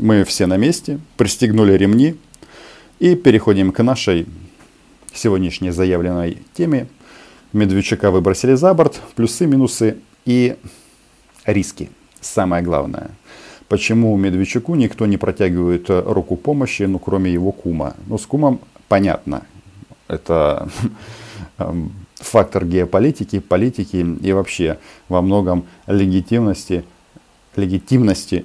Мы все на месте, пристегнули ремни и переходим к нашей сегодняшней заявленной теме. Медведчука выбросили за борт, плюсы, минусы и риски. Самое главное. Почему Медведчуку никто не протягивает руку помощи, ну, кроме его кума? Ну, с кумом понятно. Это фактор геополитики, политики и вообще во многом легитимности, легитимности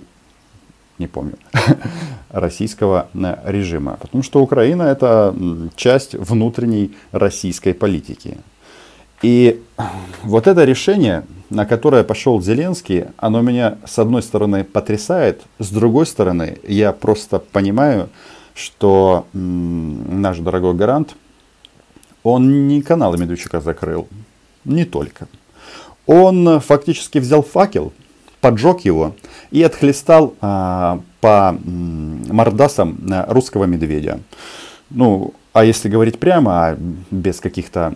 не помню, российского э, режима. Потому что Украина это часть внутренней российской политики. И вот это решение, на которое пошел Зеленский, оно меня с одной стороны потрясает, с другой стороны я просто понимаю, что наш дорогой гарант, он не канал Медведчука закрыл, не только. Он фактически взял факел, поджег его и отхлестал а, по мордасам русского медведя. Ну, а если говорить прямо, а без каких-то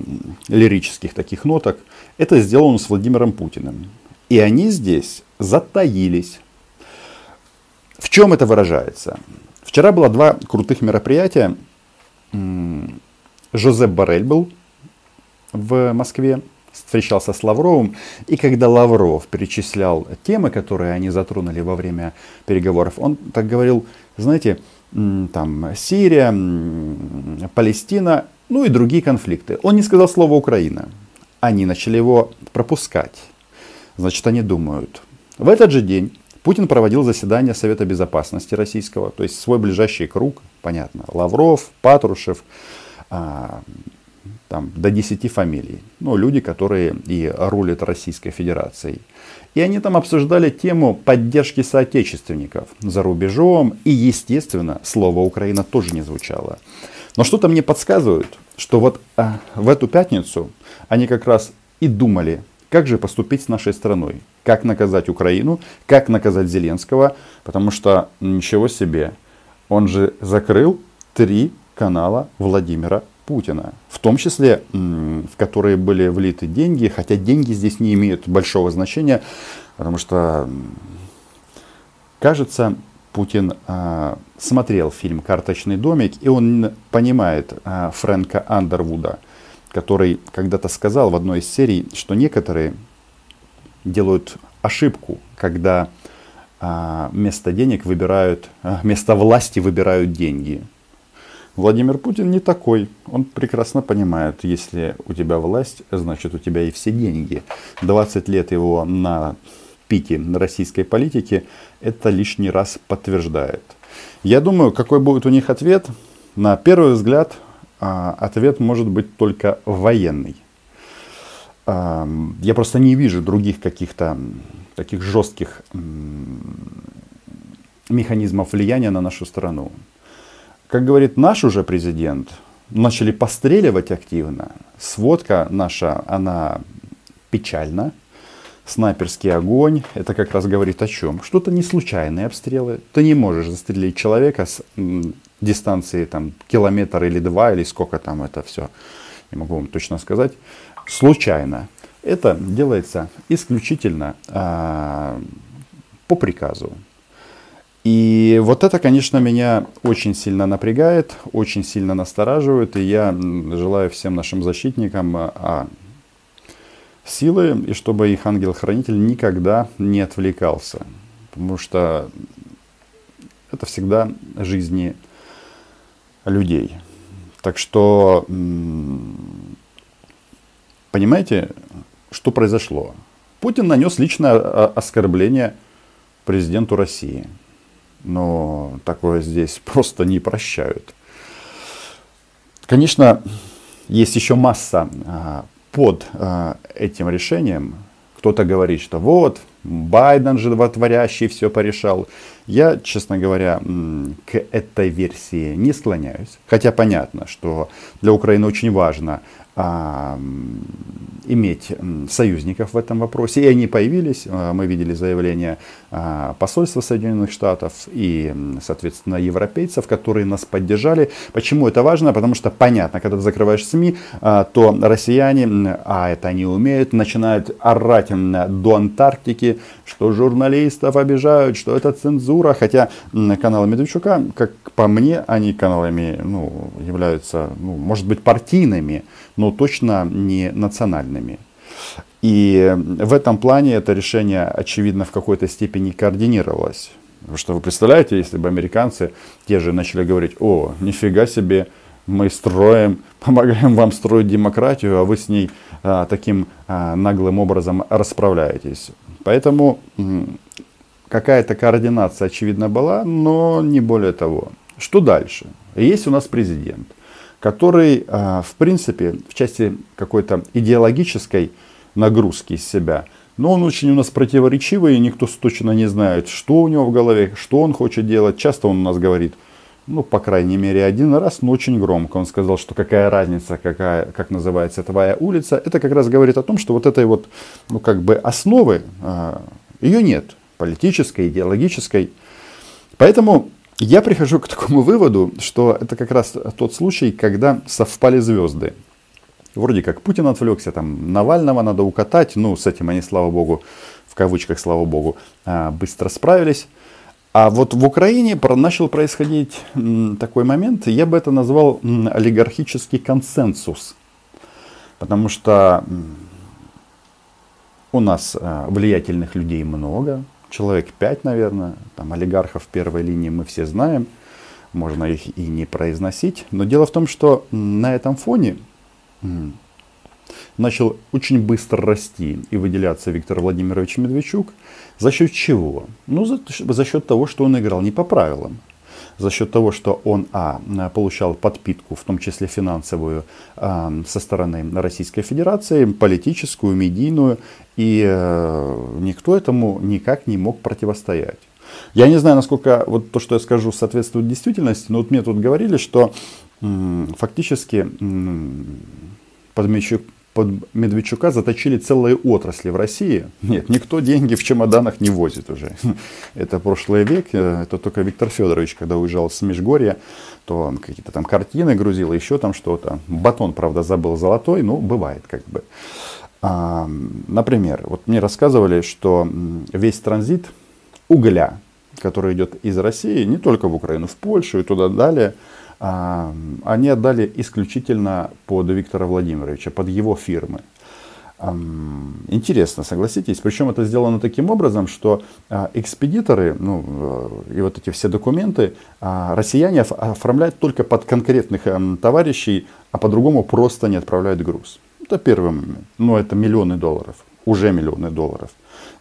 лирических таких ноток, это сделано с Владимиром Путиным. И они здесь затаились. В чем это выражается? Вчера было два крутых мероприятия. Жозеп Барель был в Москве, встречался с Лавровым, и когда Лавров перечислял темы, которые они затронули во время переговоров, он так говорил, знаете, там Сирия, Палестина, ну и другие конфликты. Он не сказал слово Украина. Они начали его пропускать. Значит, они думают. В этот же день Путин проводил заседание Совета Безопасности российского, то есть свой ближайший круг, понятно, Лавров, Патрушев, а, там, до 10 фамилий. Ну, люди, которые и рулят Российской Федерацией. И они там обсуждали тему поддержки соотечественников за рубежом. И, естественно, слово Украина тоже не звучало. Но что-то мне подсказывает, что вот а, в эту пятницу они как раз и думали, как же поступить с нашей страной. Как наказать Украину, как наказать Зеленского. Потому что ничего себе, он же закрыл три канала Владимира Путина, в том числе в которые были влиты деньги, хотя деньги здесь не имеют большого значения, потому что, кажется, Путин а, смотрел фильм «Карточный домик», и он понимает а, Фрэнка Андервуда, который когда-то сказал в одной из серий, что некоторые делают ошибку, когда а, вместо денег выбирают, а, вместо власти выбирают деньги. Владимир Путин не такой. Он прекрасно понимает, если у тебя власть, значит у тебя и все деньги. 20 лет его на пике российской политики это лишний раз подтверждает. Я думаю, какой будет у них ответ? На первый взгляд, а, ответ может быть только военный. Я просто не вижу других каких-то таких жестких механизмов влияния на нашу страну как говорит наш уже президент, начали постреливать активно. Сводка наша, она печальна. Снайперский огонь, это как раз говорит о чем? Что-то не случайные обстрелы. Ты не можешь застрелить человека с дистанции там, километр или два, или сколько там это все, не могу вам точно сказать, случайно. Это делается исключительно а, по приказу. И вот это, конечно, меня очень сильно напрягает, очень сильно настораживает. И я желаю всем нашим защитникам а, силы, и чтобы их ангел-хранитель никогда не отвлекался. Потому что это всегда жизни людей. Так что, понимаете, что произошло? Путин нанес личное оскорбление президенту России – но такое здесь просто не прощают. Конечно, есть еще масса а, под а, этим решением. Кто-то говорит, что вот, Байден же животворящий все порешал. Я, честно говоря, к этой версии не склоняюсь. Хотя понятно, что для Украины очень важно а, иметь союзников в этом вопросе. И они появились. А, мы видели заявление посольства Соединенных Штатов и, соответственно, европейцев, которые нас поддержали. Почему это важно? Потому что понятно, когда ты закрываешь СМИ, а, то россияне, а это они умеют, начинают орать до Антарктики, что журналистов обижают, что это цензура. Хотя каналы Медведчука, как по мне, они каналами ну, являются, ну, может быть, партийными, но точно не национальными. И в этом плане это решение, очевидно, в какой-то степени координировалось. Потому что вы представляете, если бы американцы те же начали говорить, о, нифига себе, мы строим, помогаем вам строить демократию, а вы с ней а, таким а, наглым образом расправляетесь. Поэтому какая-то координация, очевидно, была, но не более того. Что дальше? Есть у нас президент – который, а, в принципе, в части какой-то идеологической нагрузки из себя, но он очень у нас противоречивый, и никто точно не знает, что у него в голове, что он хочет делать. Часто он у нас говорит, ну, по крайней мере, один раз, но очень громко. Он сказал, что какая разница, какая, как называется твоя улица. Это как раз говорит о том, что вот этой вот, ну, как бы основы, а, ее нет, политической, идеологической. Поэтому я прихожу к такому выводу, что это как раз тот случай, когда совпали звезды. Вроде как Путин отвлекся, там Навального надо укатать, ну с этим они, слава богу, в кавычках, слава богу, а, быстро справились. А вот в Украине начал происходить такой момент, я бы это назвал олигархический консенсус. Потому что у нас а, влиятельных людей много, человек 5, наверное, там олигархов первой линии мы все знаем, можно их и не произносить. Но дело в том, что на этом фоне начал очень быстро расти и выделяться Виктор Владимирович Медведчук. За счет чего? Ну, за, за счет того, что он играл не по правилам за счет того, что он, а, получал подпитку, в том числе финансовую, а, со стороны Российской Федерации, политическую, медийную, и э, никто этому никак не мог противостоять. Я не знаю, насколько вот то, что я скажу, соответствует действительности, но вот мне тут говорили, что фактически Подмечук, под Медведчука заточили целые отрасли в России. Нет, никто деньги в чемоданах не возит уже. Это прошлый век. Э, это только Виктор Федорович, когда уезжал с Межгорья, то он какие-то там картины грузил, еще там что-то. Батон, правда, забыл золотой, но бывает как бы. А, например, вот мне рассказывали, что весь транзит угля, который идет из России, не только в Украину, в Польшу и туда далее, они отдали исключительно под Виктора Владимировича, под его фирмы. Интересно, согласитесь. Причем это сделано таким образом, что а, экспедиторы ну, э, и вот эти все документы а, россияне оформляют только под конкретных товарищей, а по-другому просто не отправляют груз. Это первый момент. Но это миллионы долларов. Уже миллионы долларов.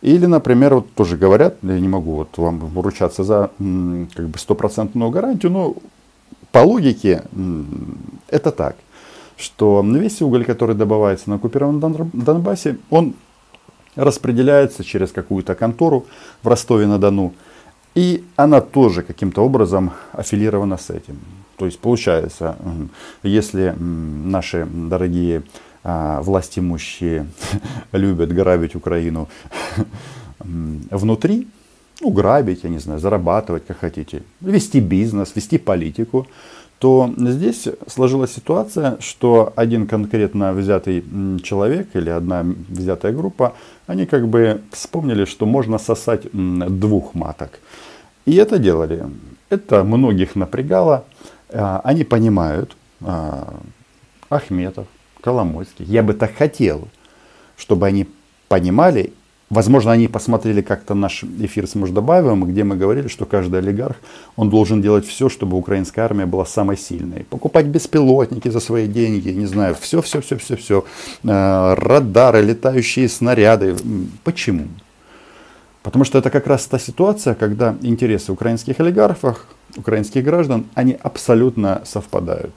Или, например, вот тоже говорят, я не могу вот вам выручаться за как бы стопроцентную гарантию, но по логике это так, что весь уголь, который добывается на оккупированном Донбассе, он распределяется через какую-то контору в Ростове-на-Дону, и она тоже каким-то образом аффилирована с этим. То есть получается, если наши дорогие а, власть имущие любят грабить Украину внутри, ну, грабить, я не знаю, зарабатывать, как хотите, вести бизнес, вести политику, то здесь сложилась ситуация, что один конкретно взятый человек или одна взятая группа, они как бы вспомнили, что можно сосать двух маток. И это делали. Это многих напрягало. А, они понимают, а, Ахметов, Коломойский, я бы так хотел, чтобы они понимали Возможно, они посмотрели как-то наш эфир с Муждабаевым, где мы говорили, что каждый олигарх, он должен делать все, чтобы украинская армия была самой сильной. Покупать беспилотники за свои деньги, не знаю, все, все, все, все, все. Э, радары, летающие снаряды. Почему? Потому что это как раз та ситуация, когда интересы украинских олигархов, украинских граждан, они абсолютно совпадают.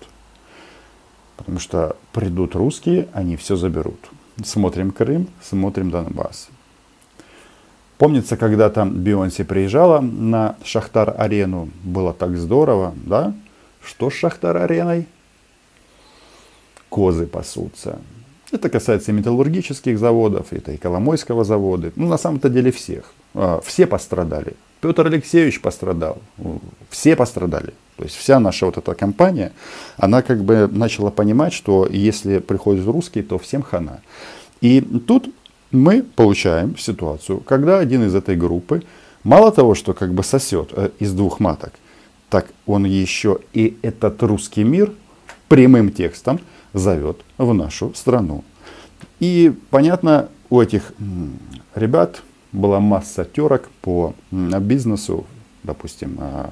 Потому что придут русские, они все заберут. Смотрим Крым, смотрим Донбасс. Помнится, когда там Бионси приезжала на Шахтар-арену, было так здорово, да? Что с Шахтар-ареной? козы пасутся. Это касается и металлургических заводов, это и Коломойского завода. Ну, на самом-то деле всех. А, все пострадали. Петр Алексеевич пострадал. Все пострадали. То есть вся наша вот эта компания, она как бы начала понимать, что если приходят русские, то всем хана. И тут мы получаем ситуацию, когда один из этой группы, мало того, что как бы сосет э, из двух маток, так он еще и этот русский мир прямым текстом зовет в нашу страну. И понятно, у этих ребят была масса терок по бизнесу, допустим, а,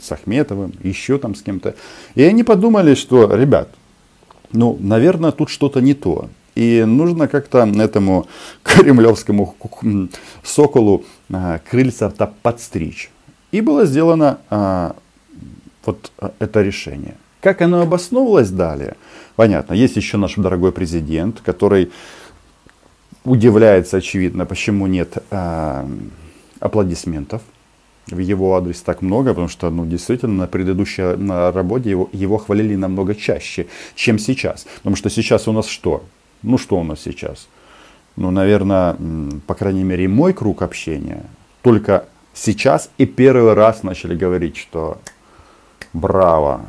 с Ахметовым, еще там с кем-то. И они подумали, что, ребят, ну, наверное, тут что-то не то. И нужно как-то этому кремлевскому соколу а, крыльца-то подстричь. И было сделано а, вот это решение. Как оно обосновывалось далее? Понятно, есть еще наш дорогой президент, который удивляется, очевидно, почему нет э, аплодисментов в его адрес так много, потому что, ну, действительно, на предыдущей на работе его, его хвалили намного чаще, чем сейчас. Потому что сейчас у нас что? Ну, что у нас сейчас? Ну, наверное, по крайней мере, мой круг общения только сейчас и первый раз начали говорить, что браво,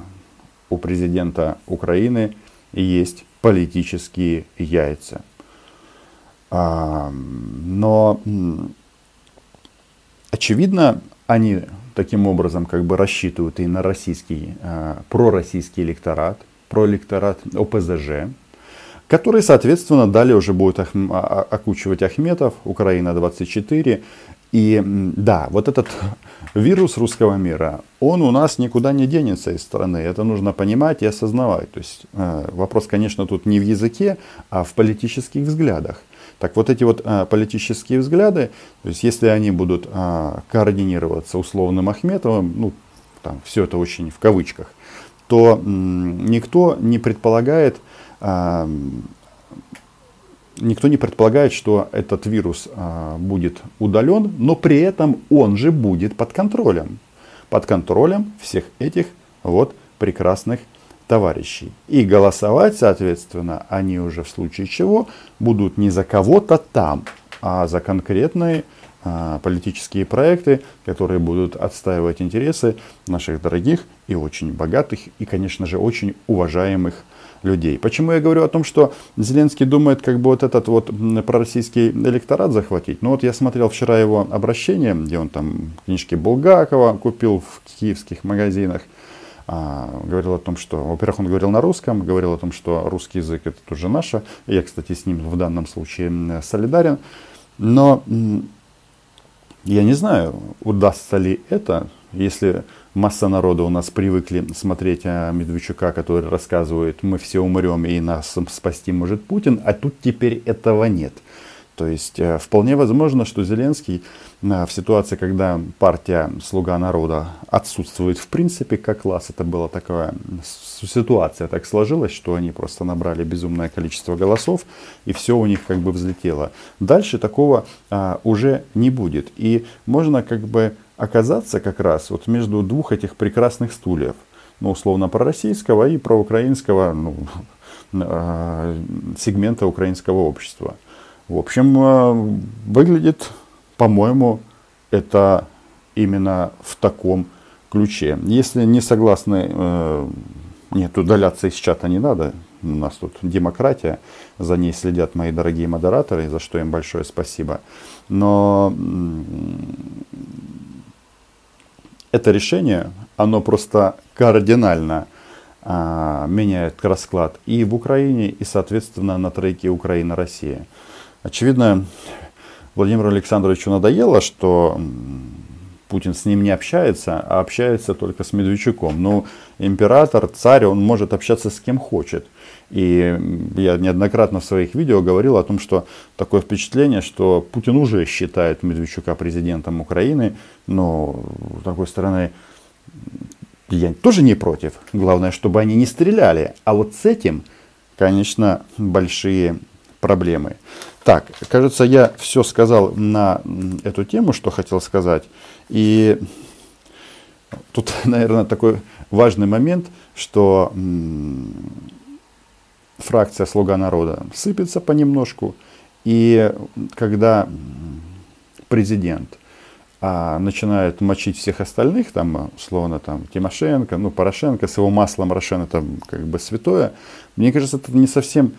у президента Украины есть политические яйца. А, но очевидно, они таким образом как бы рассчитывают и на российский, а, пророссийский электорат, проэлекторат ОПЗЖ, который, соответственно, далее уже будет а, окучивать Ахметов, Украина 24. И да, вот этот вирус русского мира, он у нас никуда не денется из страны. Это нужно понимать и осознавать. То есть э, вопрос, конечно, тут не в языке, а в политических взглядах. Так вот эти вот а, политические взгляды, то есть если они будут а, координироваться условным Ахметовым, ну, там все это очень в кавычках, то никто не предполагает, а, никто не предполагает, что этот вирус а, будет удален, но при этом он же будет под контролем. Под контролем всех этих вот прекрасных товарищей. И голосовать, соответственно, они уже в случае чего будут не за кого-то там, а за конкретные а, политические проекты, которые будут отстаивать интересы наших дорогих и очень богатых и, конечно же, очень уважаемых людей. Почему я говорю о том, что Зеленский думает, как бы вот этот вот пророссийский электорат захватить? Ну вот я смотрел вчера его обращение, где он там книжки Булгакова купил в киевских магазинах. А, говорил о том, что, во-первых, он говорил на русском, говорил о том, что русский язык это тоже наше. Я, кстати, с ним в данном случае солидарен. Но я не знаю, удастся ли это, если масса народа у нас привыкли смотреть а, Медведчука, который рассказывает, мы все умрем и нас спасти может Путин, а тут теперь этого нет. То есть э, вполне возможно, что Зеленский э, в ситуации, когда партия «Слуга народа» отсутствует в принципе как класс, это была такая ситуация, так сложилась, что они просто набрали безумное количество голосов, и все у них как бы взлетело. Дальше такого а, уже не будет. И можно как бы оказаться как раз вот между двух этих прекрасных стульев. Ну, условно, пророссийского и проукраинского ну, а, сегмента украинского общества. В общем, э, выглядит, по-моему, это именно в таком ключе. Если не согласны, э, нет, удаляться из чата не надо. У нас тут демократия, за ней следят мои дорогие модераторы, за что им большое спасибо. Но это решение, оно просто кардинально а, меняет расклад и в Украине, и, соответственно, на тройке Украина-Россия. Очевидно, Владимиру Александровичу надоело, что Путин с ним не общается, а общается только с Медведчуком. Ну, император, царь, он может общаться с кем хочет. И я неоднократно в своих видео говорил о том, что такое впечатление, что Путин уже считает Медведчука президентом Украины, но с другой стороны, я тоже не против. Главное, чтобы они не стреляли. А вот с этим, конечно, большие проблемы. Так, кажется, я все сказал на эту тему, что хотел сказать. И тут, наверное, такой важный момент, что фракция «Слуга народа» сыпется понемножку. И когда президент а, начинает мочить всех остальных, там, условно, там, Тимошенко, ну, Порошенко, с его маслом Рошен, это как бы святое, мне кажется, это не совсем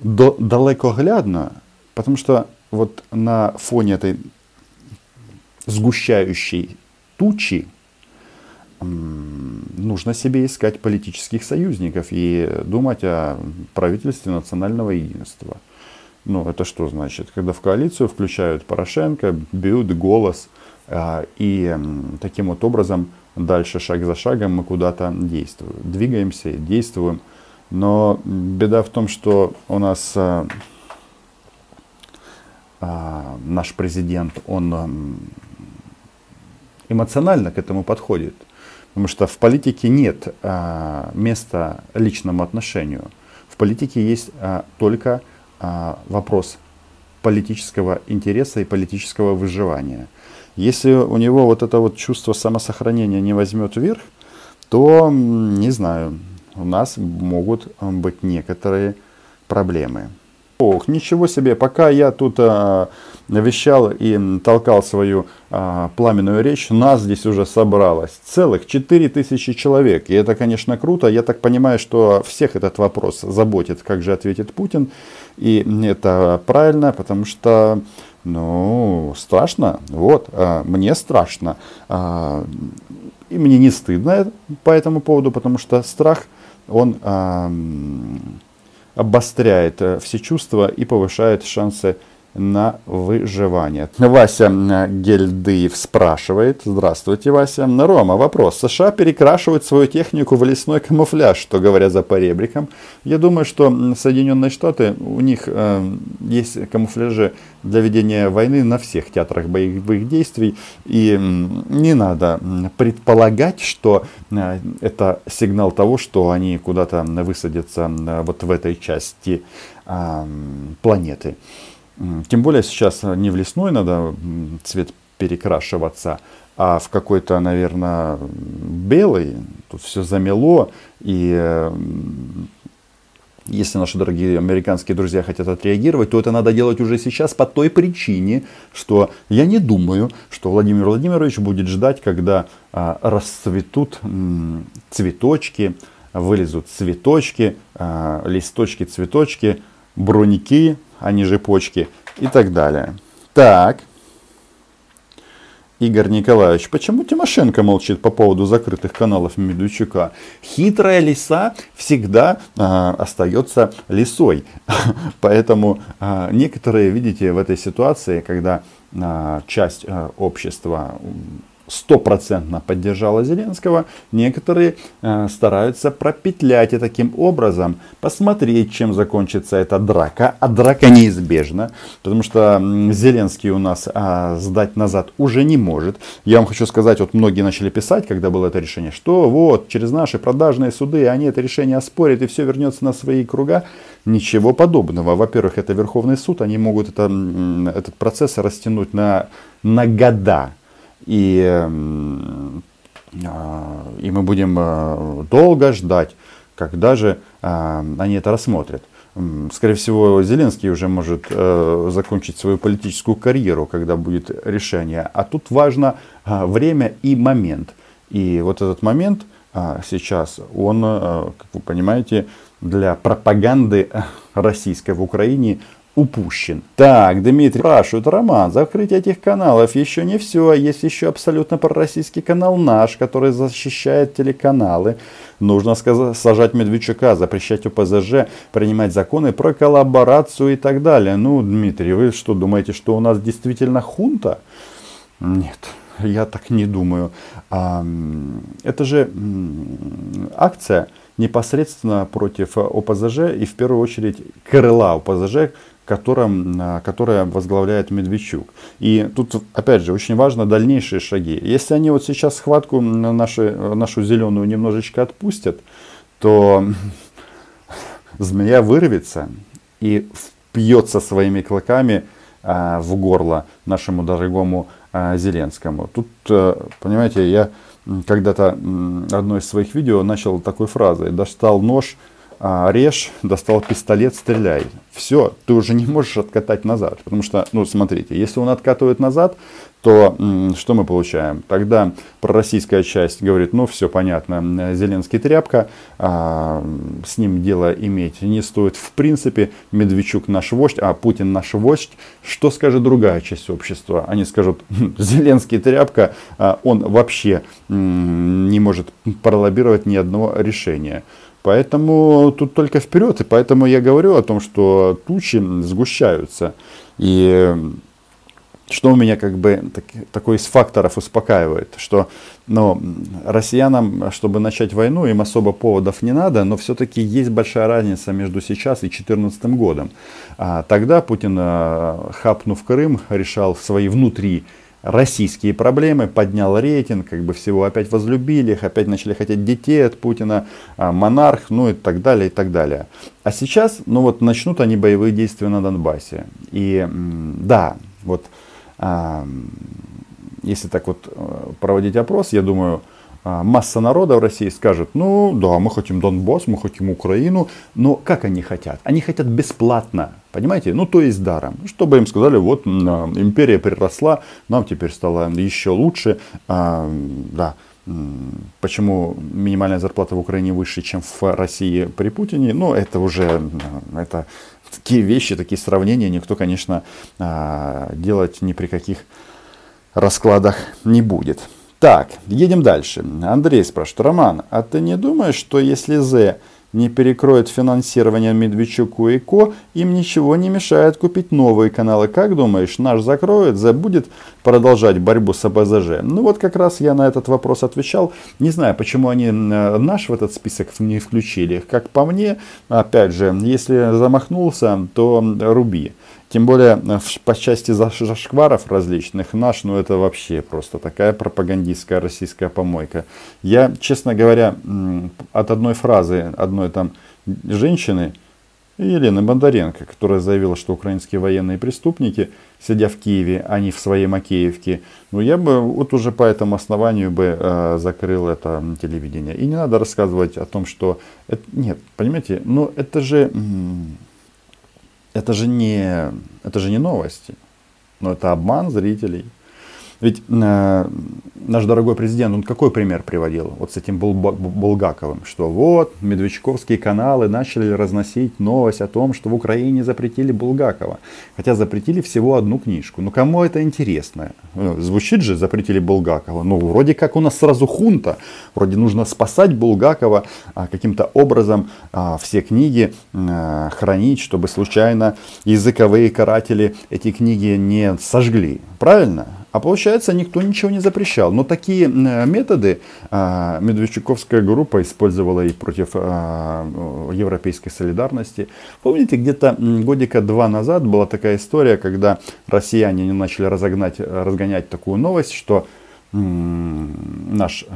до, далекоглядно, потому что вот на фоне этой сгущающей тучи нужно себе искать политических союзников и думать о правительстве национального единства. Ну, это что значит? Когда в коалицию включают Порошенко, бьют голос, а, и таким вот образом дальше, шаг за шагом, мы куда-то действуем. Двигаемся, действуем. Но беда в том, что у нас а, а, наш президент, он эмоционально к этому подходит. Потому что в политике нет места личному отношению. В политике есть только а, вопрос политического интереса и политического выживания. Если у него вот это вот чувство самосохранения не возьмет вверх, то, не знаю, у нас могут быть некоторые проблемы. Ох, ничего себе, пока я тут а, вещал и толкал свою а, пламенную речь, нас здесь уже собралось целых 4000 человек. И это, конечно, круто. Я так понимаю, что всех этот вопрос заботит, как же ответит Путин. И это правильно, потому что, ну, страшно. Вот, а, мне страшно. А, и мне не стыдно по этому поводу, потому что страх, он... А, обостряет э, все чувства и повышает шансы на выживание. Вася Гельдыев спрашивает. Здравствуйте, Вася. Рома, вопрос. США перекрашивают свою технику в лесной камуфляж, что говоря за поребриком. Я думаю, что Соединенные Штаты, у них э, есть камуфляжи для ведения войны на всех театрах боевых действий. И не надо предполагать, что э, это сигнал того, что они куда-то высадятся вот в этой части э, планеты. Тем более сейчас не в лесной надо цвет перекрашиваться, а в какой-то, наверное, белый. Тут все замело. И если наши дорогие американские друзья хотят отреагировать, то это надо делать уже сейчас по той причине, что я не думаю, что Владимир Владимирович будет ждать, когда а, расцветут цветочки, вылезут цветочки, а, листочки, цветочки, броники, они же почки и так далее. Так. Игорь Николаевич, почему Тимошенко молчит по поводу закрытых каналов Медведчука? Хитрая лиса всегда э, остается лисой. Поэтому э, некоторые, видите, в этой ситуации, когда э, часть э, общества стопроцентно поддержала Зеленского, некоторые э, стараются пропетлять и таким образом посмотреть, чем закончится эта драка. А драка неизбежна, потому что Зеленский у нас э, сдать назад уже не может. Я вам хочу сказать, вот многие начали писать, когда было это решение, что вот через наши продажные суды они это решение оспорят и все вернется на свои круга. Ничего подобного. Во-первых, это Верховный суд, они могут это, этот процесс растянуть на, на года и, эм, а, и мы будем э, долго ждать, когда же а, они это рассмотрят. Скорее всего, Зеленский уже может э, закончить свою политическую карьеру, когда будет решение. А тут важно а, время и момент. И вот этот момент сейчас, он, э, как вы понимаете, для пропаганды российской в Украине упущен. Так, Дмитрий спрашивает, Роман, закрытие этих каналов еще не все. Есть еще абсолютно пророссийский канал наш, который защищает телеканалы. Нужно сажать Медведчука, запрещать ОПЗЖ, принимать законы про коллаборацию и так далее. Ну, Дмитрий, вы что, думаете, что у нас действительно хунта? Нет, я так не думаю. Это же акция непосредственно против ОПЗЖ и в первую очередь крыла ОПЗЖ, которым, а, которое возглавляет Медведчук. И тут, опять же, очень важно дальнейшие шаги. Если они вот сейчас схватку наши, нашу зеленую немножечко отпустят, то змея вырвется и впьется своими клыками а, в горло нашему дорогому а, Зеленскому. Тут, а, понимаете, я когда-то одно из своих видео начал такой фразой. Достал нож, режь, достал пистолет, стреляй. Все, ты уже не можешь откатать назад. Потому что, ну, смотрите, если он откатывает назад, то что мы получаем? Тогда пророссийская часть говорит, ну все понятно, Зеленский тряпка, а, с ним дело иметь не стоит в принципе, Медведчук наш вождь, а Путин наш вождь. Что скажет другая часть общества? Они скажут, «Хм, Зеленский тряпка, а он вообще не может пролоббировать ни одного решения. Поэтому тут только вперед, и поэтому я говорю о том, что тучи сгущаются. И что у меня как бы так, такой из факторов успокаивает, что ну, россиянам, чтобы начать войну, им особо поводов не надо, но все-таки есть большая разница между сейчас и 2014 годом. А тогда Путин, а, хапнув Крым, решал свои внутри российские проблемы, поднял рейтинг, как бы всего опять возлюбили их, опять начали хотеть детей от Путина, а, монарх, ну и так далее, и так далее. А сейчас, ну вот начнут они боевые действия на Донбассе. И да, вот если так вот э, проводить опрос, я думаю, масса народа в России скажет, ну да, мы хотим Донбасс, мы хотим Украину, но как они хотят? Они хотят бесплатно, понимаете? Ну то есть даром. Чтобы им сказали, вот империя приросла, нам теперь стало еще лучше. А, да, Почему минимальная зарплата в Украине выше, чем в России при Путине? Ну, это уже это такие вещи, такие сравнения никто, конечно, а, делать ни при каких раскладах не будет. Так, едем дальше. Андрей спрашивает, Роман, а ты не думаешь, что если З не перекроет финансирование Медведчуку и Ко, им ничего не мешает купить новые каналы. Как думаешь, наш закроет, забудет продолжать борьбу с АБЗЖ? Ну вот как раз я на этот вопрос отвечал. Не знаю, почему они э, наш в этот список не включили. Как по мне, опять же, если замахнулся, то руби. Тем более э, по части зашкваров различных наш, ну это вообще просто такая пропагандистская российская помойка. Я, честно говоря, от одной фразы одной там женщины, Елены Бондаренко, которая заявила, что украинские военные преступники, сидя в Киеве, а не в своей Макеевке, ну я бы вот уже по этому основанию бы э, закрыл это телевидение. И не надо рассказывать о том, что... Это, нет, понимаете, ну, это же это же не, это же не новости, но это обман зрителей. Ведь э, наш дорогой президент, он какой пример приводил? Вот с этим Булгаковым, что вот медведчуковские каналы начали разносить новость о том, что в Украине запретили Булгакова. Хотя запретили всего одну книжку. Ну кому это интересно? Э, звучит же, запретили Булгакова. Ну вроде как у нас сразу хунта. Вроде нужно спасать Булгакова а, каким-то образом а, все книги а, хранить, чтобы случайно языковые каратели эти книги не сожгли. Правильно? А получается, никто ничего не запрещал. Но такие методы а, Медведчуковская группа использовала и против а, европейской солидарности. Помните, где-то годика два назад была такая история, когда россияне начали разогнать, разгонять такую новость, что наш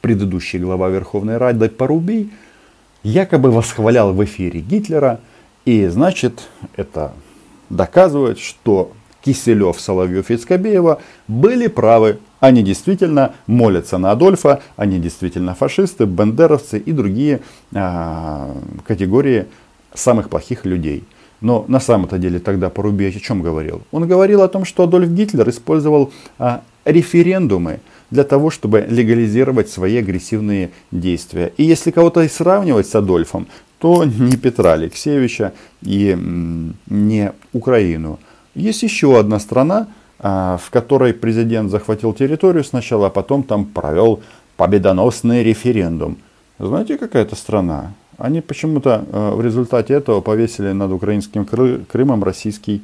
предыдущий глава Верховной Рады Порубий якобы восхвалял в эфире Гитлера. И значит, это доказывает, что Киселев, Соловьев и Скобеева были правы. Они действительно молятся на Адольфа, они действительно фашисты, бендеровцы и другие а, категории самых плохих людей. Но на самом-то деле тогда Порубевич о чем говорил? Он говорил о том, что Адольф Гитлер использовал а, референдумы для того, чтобы легализировать свои агрессивные действия. И если кого-то сравнивать с Адольфом, то не Петра Алексеевича и не Украину. Есть еще одна страна, а, в которой президент захватил территорию сначала, а потом там провел победоносный референдум. Знаете, какая это страна? Они почему-то а, в результате этого повесили над украинским Крымом российский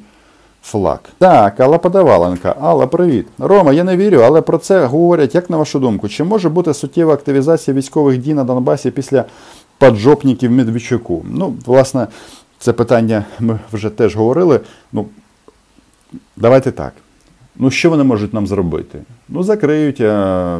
флаг. Так, Алла Подаваленка. Алла, привіт. Рома, я не вірю, але про це говорять, як на вашу думку, чи може бути суттєва активізація військових дій на Донбасі після поджопників Медведчуку? Ну, власне, це питання ми вже теж говорили. Ну, Давайте так. Ну, що вони можуть нам зробити? Ну, закриють е,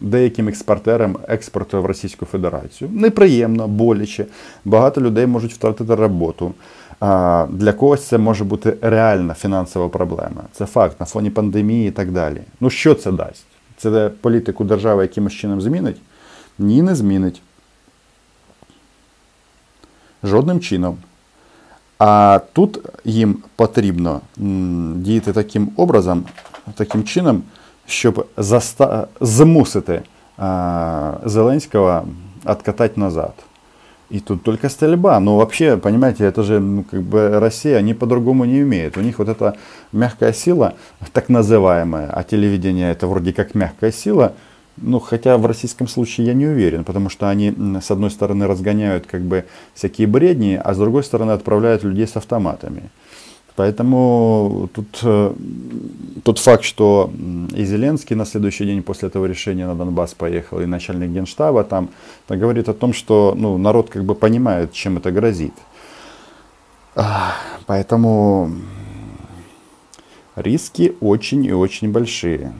деяким експортерам експорт в Російську Федерацію. Неприємно, боляче. Багато людей можуть втратити роботу. А, Для когось це може бути реальна фінансова проблема. Це факт на фоні пандемії і так далі. Ну, що це дасть? Це політику держави якимось чином змінить? Ні, не змінить. жодним чином. А тут їм потрібно діяти таким образом, таким чином, щоб заста... змусити а, Зеленського откатать назад. И тут только стрельба. Но вообще, понимаете, это же ну, как бы Россия, они по-другому не умеют. У них вот эта мягкая сила, так называемая, а телевидение это вроде как мягкая сила, ну, хотя в российском случае я не уверен, потому что они, с одной стороны, разгоняют как бы всякие бредни, а с другой стороны, отправляют людей с автоматами. Поэтому тут э, тот факт, что и Зеленский на следующий день после этого решения на Донбасс поехал, и начальник генштаба там, это говорит о том, что ну, народ как бы понимает, чем это грозит. Поэтому риски очень и очень большие.